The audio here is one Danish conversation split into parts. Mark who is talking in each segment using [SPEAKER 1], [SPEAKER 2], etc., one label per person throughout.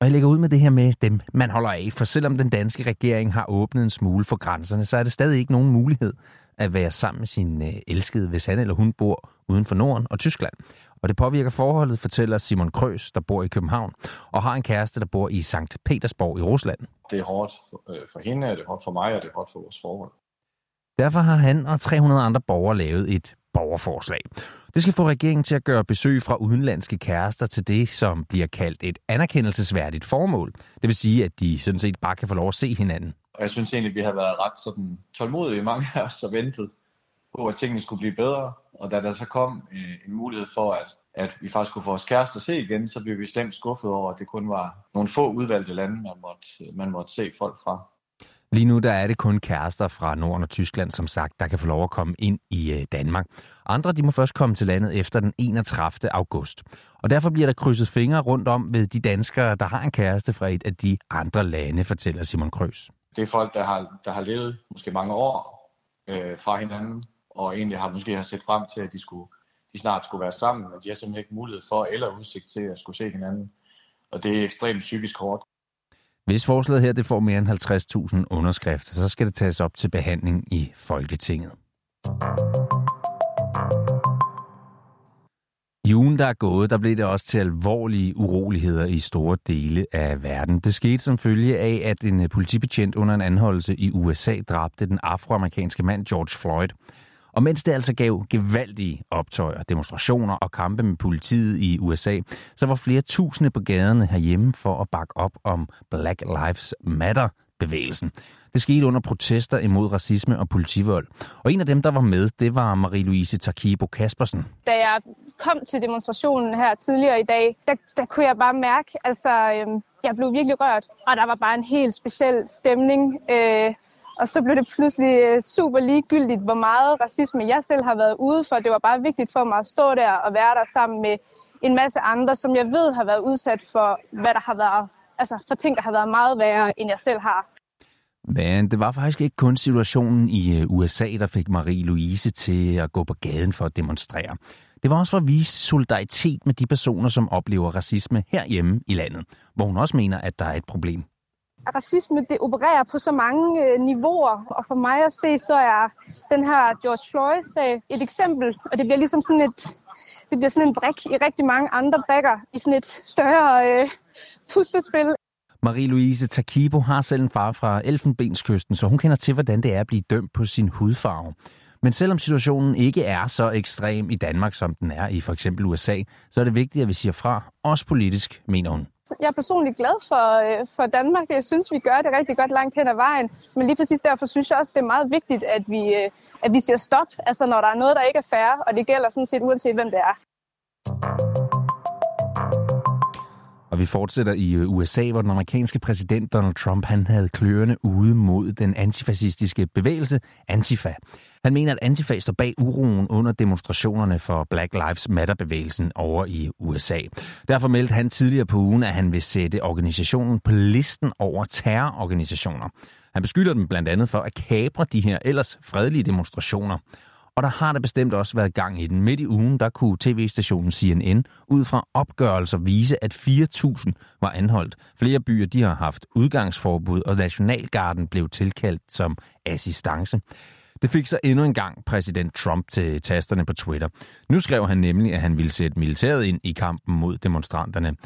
[SPEAKER 1] Og jeg lægger ud med det her med dem, man holder af, for selvom den danske regering har åbnet en smule for grænserne, så er det stadig ikke nogen mulighed at være sammen med sin øh, elskede, hvis han eller hun bor uden for Norden og Tyskland. Og det påvirker forholdet, fortæller Simon Krøs, der bor i København, og har en kæreste, der bor i Sankt Petersborg i Rusland.
[SPEAKER 2] Det er hårdt for, øh, for hende, det er hårdt for mig, og det er hårdt for vores forhold.
[SPEAKER 1] Derfor har han og 300 andre borgere lavet et borgerforslag. Det skal få regeringen til at gøre besøg fra udenlandske kærester til det, som bliver kaldt et anerkendelsesværdigt formål. Det vil sige, at de sådan set bare kan få lov at se hinanden.
[SPEAKER 2] Og jeg synes egentlig, at vi har været ret sådan tålmodige mange af os og ventet på, at tingene skulle blive bedre. Og da der så kom øh, en mulighed for, at, at vi faktisk kunne få vores kærester at se igen, så blev vi slemt skuffet over, at det kun var nogle få udvalgte lande, man måtte, man måtte se folk fra.
[SPEAKER 1] Lige nu der er det kun kærester fra Norden og Tyskland, som sagt, der kan få lov at komme ind i øh, Danmark. Andre de må først komme til landet efter den 31. august. Og derfor bliver der krydset fingre rundt om ved de danskere, der har en kæreste fra et af de andre lande, fortæller Simon Krøs.
[SPEAKER 2] Det er folk, der har, der har levet måske mange år øh, fra hinanden, og egentlig har måske har set frem til, at de, skulle, de snart skulle være sammen, men de har simpelthen ikke mulighed for eller udsigt til at skulle se hinanden. Og det er ekstremt psykisk hårdt.
[SPEAKER 1] Hvis forslaget her det får mere end 50.000 underskrifter, så skal det tages op til behandling i Folketinget. I ugen, der er gået, der blev det også til alvorlige uroligheder i store dele af verden. Det skete som følge af, at en politibetjent under en anholdelse i USA dræbte den afroamerikanske mand George Floyd. Og mens det altså gav gevaldige optøjer, demonstrationer og kampe med politiet i USA, så var flere tusinde på gaderne herhjemme for at bakke op om Black Lives Matter-bevægelsen. Det skete under protester imod racisme og politivold. Og en af dem, der var med, det var Marie-Louise Takibo Kaspersen.
[SPEAKER 3] Da jeg kom til demonstrationen her tidligere i dag, der, der kunne jeg bare mærke, altså øhm, jeg blev virkelig rørt. Og der var bare en helt speciel stemning. Øh, og så blev det pludselig øh, super ligegyldigt, hvor meget racisme jeg selv har været ude for. Det var bare vigtigt for mig at stå der og være der sammen med en masse andre, som jeg ved har været udsat for, hvad der har været, altså for ting, der har været meget værre, end jeg selv har.
[SPEAKER 1] Men det var faktisk ikke kun situationen i øh, USA, der fik Marie-Louise til at gå på gaden for at demonstrere. Det var også for at vise solidaritet med de personer, som oplever racisme herhjemme i landet, hvor hun også mener, at der er et problem
[SPEAKER 3] racisme det opererer på så mange øh, niveauer, og for mig at se, så er den her George Floyd-sag et eksempel, og det bliver ligesom sådan et, det bliver sådan en brik i rigtig mange andre brækker i sådan et større øh, puslespil.
[SPEAKER 1] Marie-Louise Takibo har selv en far fra Elfenbenskysten, så hun kender til, hvordan det er at blive dømt på sin hudfarve. Men selvom situationen ikke er så ekstrem i Danmark, som den er i for eksempel USA, så er det vigtigt, at vi siger fra, også politisk, mener hun.
[SPEAKER 3] Jeg er personligt glad for, øh, for Danmark. Jeg synes, vi gør det rigtig godt langt hen ad vejen. Men lige præcis derfor synes jeg også, det er meget vigtigt, at vi, øh, at vi siger stop, altså når der er noget, der ikke er fair, og det gælder sådan set uanset, hvem det er.
[SPEAKER 1] Og vi fortsætter i øh, USA, hvor den amerikanske præsident Donald Trump han havde klørende ude mod den antifascistiske bevægelse Antifa. Han mener, at Antifa står bag uroen under demonstrationerne for Black Lives Matter-bevægelsen over i USA. Derfor meldte han tidligere på ugen, at han vil sætte organisationen på listen over terrororganisationer. Han beskylder dem blandt andet for at kapre de her ellers fredelige demonstrationer. Og der har der bestemt også været gang i den. Midt i ugen, der kunne tv-stationen CNN ud fra opgørelser vise, at 4.000 var anholdt. Flere byer de har haft udgangsforbud, og Nationalgarden blev tilkaldt som assistance. Det fik så endnu en gang præsident Trump til tasterne på Twitter. Nu skrev han nemlig, at han ville sætte militæret ind i kampen mod demonstranterne.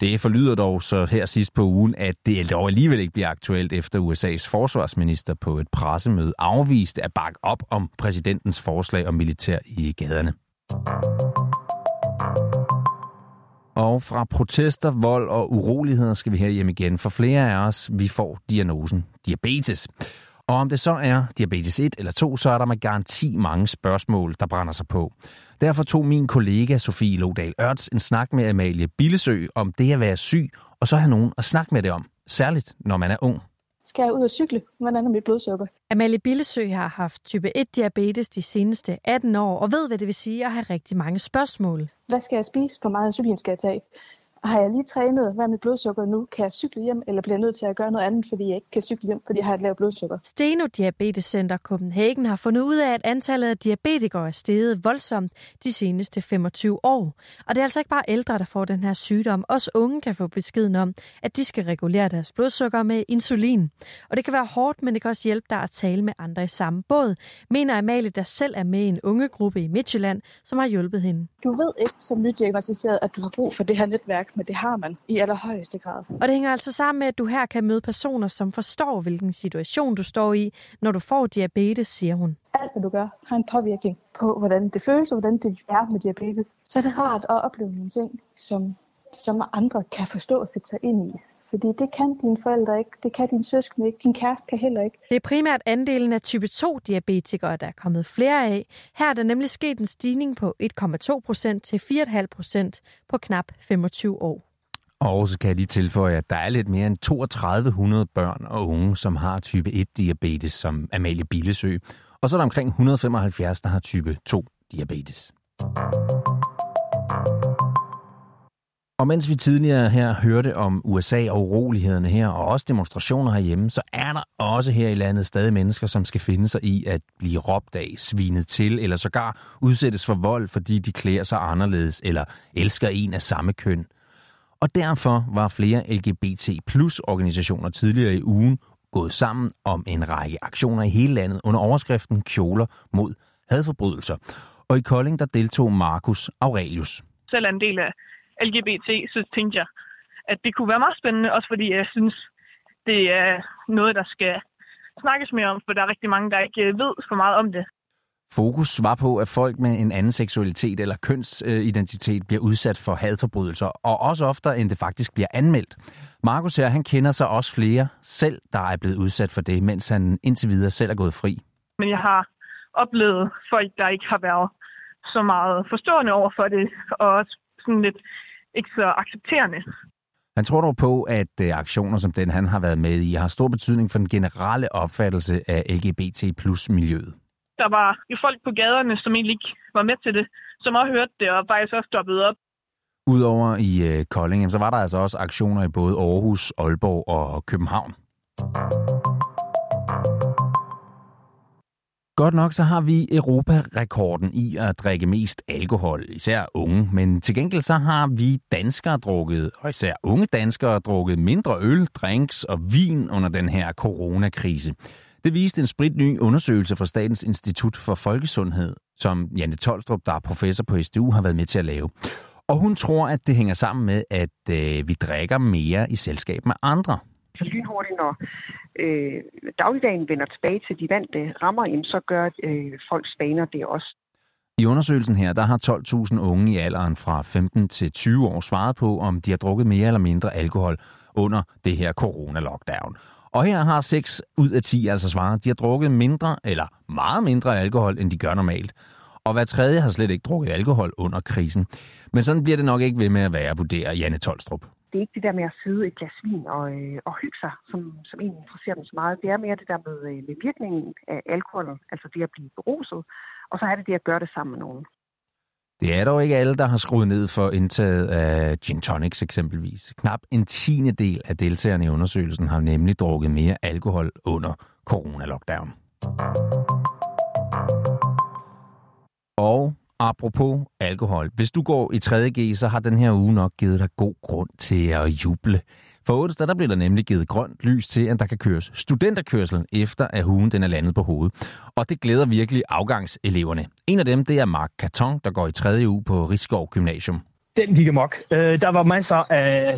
[SPEAKER 1] Det forlyder dog så her sidst på ugen, at det dog alligevel ikke bliver aktuelt, efter USA's forsvarsminister på et pressemøde afviste at bakke op om præsidentens forslag om militær i gaderne. Og fra protester, vold og uroligheder skal vi her hjem igen. For flere af os, vi får diagnosen diabetes. Og om det så er diabetes 1 eller 2, så er der med garanti mange spørgsmål, der brænder sig på. Derfor tog min kollega Sofie Lodal Ørts en snak med Amalie Billesø om det at være syg, og så have nogen at snakke med det om, særligt når man er ung.
[SPEAKER 3] Skal jeg ud og cykle? Hvordan er mit blodsukker?
[SPEAKER 4] Amalie Billesø har haft type 1 diabetes de seneste 18 år, og ved, hvad det vil sige at have rigtig mange spørgsmål.
[SPEAKER 3] Hvad skal jeg spise? Hvor meget insulin skal jeg tage?
[SPEAKER 5] Har jeg lige trænet, hvad er mit blodsukker nu? Kan jeg cykle hjem, eller bliver jeg nødt til at gøre noget andet, fordi jeg ikke kan cykle hjem, fordi jeg har et lavt blodsukker?
[SPEAKER 4] Steno Diabetes Center Copenhagen har fundet ud af, at antallet af diabetikere er steget voldsomt de seneste 25 år. Og det er altså ikke bare ældre, der får den her sygdom. Også unge kan få beskeden om, at de skal regulere deres blodsukker med insulin. Og det kan være hårdt, men det kan også hjælpe dig at tale med andre i samme båd, mener Amalie, der selv er med i en ungegruppe i Midtjylland, som har hjulpet hende.
[SPEAKER 5] Du ved ikke som nydiagnostiseret, at du har brug for det her netværk, men det har man i allerhøjeste grad.
[SPEAKER 4] Og det hænger altså sammen med, at du her kan møde personer, som forstår, hvilken situation du står i, når du får diabetes, siger hun.
[SPEAKER 5] Alt, hvad du gør, har en påvirkning på, hvordan det føles og hvordan det er med diabetes. Så er det rart at opleve nogle ting, som, som andre kan forstå og sætte sig ind i. Fordi det kan dine forældre ikke, det kan din søskende ikke, din kæreste kan heller ikke.
[SPEAKER 4] Det er primært andelen af type 2-diabetikere, der er kommet flere af. Her er der nemlig sket en stigning på 1,2 procent til 4,5 procent på knap 25 år.
[SPEAKER 1] Og så kan jeg lige tilføje, at der er lidt mere end 3200 børn og unge, som har type 1-diabetes, som Amalie Billesø. Og så er der omkring 175, der har type 2-diabetes. Og mens vi tidligere her hørte om USA og urolighederne her, og også demonstrationer herhjemme, så er der også her i landet stadig mennesker, som skal finde sig i at blive råbt af, svinet til, eller sågar udsættes for vold, fordi de klæder sig anderledes, eller elsker en af samme køn. Og derfor var flere LGBT plus organisationer tidligere i ugen gået sammen om en række aktioner i hele landet under overskriften Kjoler mod hadforbrydelser. Og i Kolding der deltog Markus Aurelius.
[SPEAKER 6] Selv er en del af LGBT, så tænkte jeg, at det kunne være meget spændende, også fordi jeg synes, det er noget, der skal snakkes mere om, for der er rigtig mange, der ikke ved for meget om det.
[SPEAKER 1] Fokus var på, at folk med en anden seksualitet eller kønsidentitet bliver udsat for hadforbrydelser, og også oftere, end det faktisk bliver anmeldt. Markus her, han kender sig også flere selv, der er blevet udsat for det, mens han indtil videre selv er gået fri.
[SPEAKER 6] Men jeg har oplevet folk, der ikke har været så meget forstående over for det, og også sådan lidt ikke så accepterende.
[SPEAKER 1] Han tror dog på, at øh, aktioner som den, han har været med i, har stor betydning for den generelle opfattelse af LGBT plus miljøet.
[SPEAKER 6] Der var jo folk på gaderne, som egentlig ikke var med til det, som også hørte det og faktisk også stoppede op.
[SPEAKER 1] Udover i øh, Kolding, så var der altså også aktioner i både Aarhus, Aalborg og København. Godt nok så har vi Europarekorden i at drikke mest alkohol, især unge. Men til gengæld så har vi danskere drukket, og især unge danskere drukket mindre øl, drinks og vin under den her coronakrise. Det viste en spritny undersøgelse fra Statens Institut for Folkesundhed, som Janne Tolstrup, der er professor på SDU, har været med til at lave. Og hun tror, at det hænger sammen med, at øh, vi drikker mere i selskab med andre.
[SPEAKER 7] Så lynhurtigt, når øh, dagligdagen vender tilbage til de vante rammer, jamen, så gør øh, folks vaner det også.
[SPEAKER 1] I undersøgelsen her, der har 12.000 unge i alderen fra 15 til 20 år svaret på, om de har drukket mere eller mindre alkohol under det her corona-lockdown. Og her har 6 ud af 10 altså svaret, at de har drukket mindre eller meget mindre alkohol, end de gør normalt. Og hver tredje har slet ikke drukket alkohol under krisen. Men sådan bliver det nok ikke ved med at være, vurderer Janne Tolstrup.
[SPEAKER 7] Det er ikke det der med at sidde et glas vin og, øh, og hygge sig, som, som egentlig interesserer dem så meget. Det er mere det der med, øh, med virkningen af alkohol, altså det at blive beruset. Og så er det det at gøre det sammen med nogen.
[SPEAKER 1] Det er dog ikke alle, der har skruet ned for indtaget af gin tonics eksempelvis. Knap en tiende del af deltagerne i undersøgelsen har nemlig drukket mere alkohol under corona-lockdown. Apropos alkohol. Hvis du går i 3.G, så har den her uge nok givet dig god grund til at juble. For onsdag der bliver der nemlig givet grønt lys til, at der kan køres studenterkørsel efter at hugen den er landet på hovedet. Og det glæder virkelig afgangseleverne. En af dem det er Mark Carton, der går i 3. uge på Rigskov Gymnasium.
[SPEAKER 8] Den gik amok. Øh, der var masser af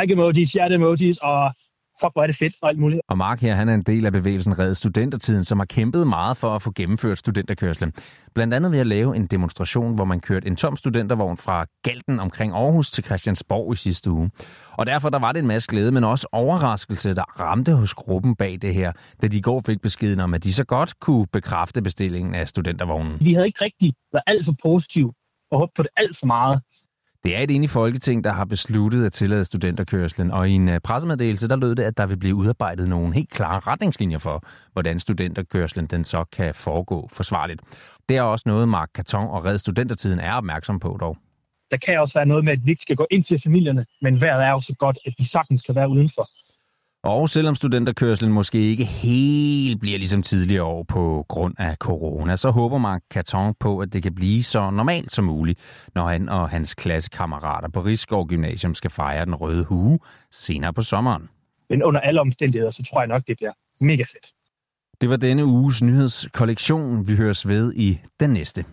[SPEAKER 8] like emojis, hjerte emojis og fuck, hvor er det fedt og alt muligt.
[SPEAKER 1] Og Mark her, han er en del af bevægelsen Red Studentertiden, som har kæmpet meget for at få gennemført studenterkørslen. Blandt andet ved at lave en demonstration, hvor man kørte en tom studentervogn fra Galten omkring Aarhus til Christiansborg i sidste uge. Og derfor der var det en masse glæde, men også overraskelse, der ramte hos gruppen bag det her, da de i går fik beskeden om, at de så godt kunne bekræfte bestillingen af studentervognen.
[SPEAKER 8] Vi havde ikke rigtig været alt for positive og håbet på det alt for meget.
[SPEAKER 1] Det er et enigt folketing, der har besluttet at tillade studenterkørslen, og i en øh, pressemeddelelse der lød det, at der vil blive udarbejdet nogle helt klare retningslinjer for, hvordan studenterkørslen den så kan foregå forsvarligt. Det er også noget, Mark Karton og Red Studentertiden er opmærksom på dog.
[SPEAKER 8] Der kan også være noget med, at vi ikke skal gå ind til familierne, men vejret er jo så godt, at vi sagtens kan være udenfor.
[SPEAKER 1] Og selvom studenterkørselen måske ikke helt bliver ligesom tidligere år på grund af corona, så håber Mark Carton på, at det kan blive så normalt som muligt, når han og hans klassekammerater på Rigsgaard Gymnasium skal fejre den røde hue senere på sommeren.
[SPEAKER 8] Men under alle omstændigheder, så tror jeg nok, det bliver mega fedt.
[SPEAKER 1] Det var denne uges nyhedskollektion. Vi høres ved i den næste.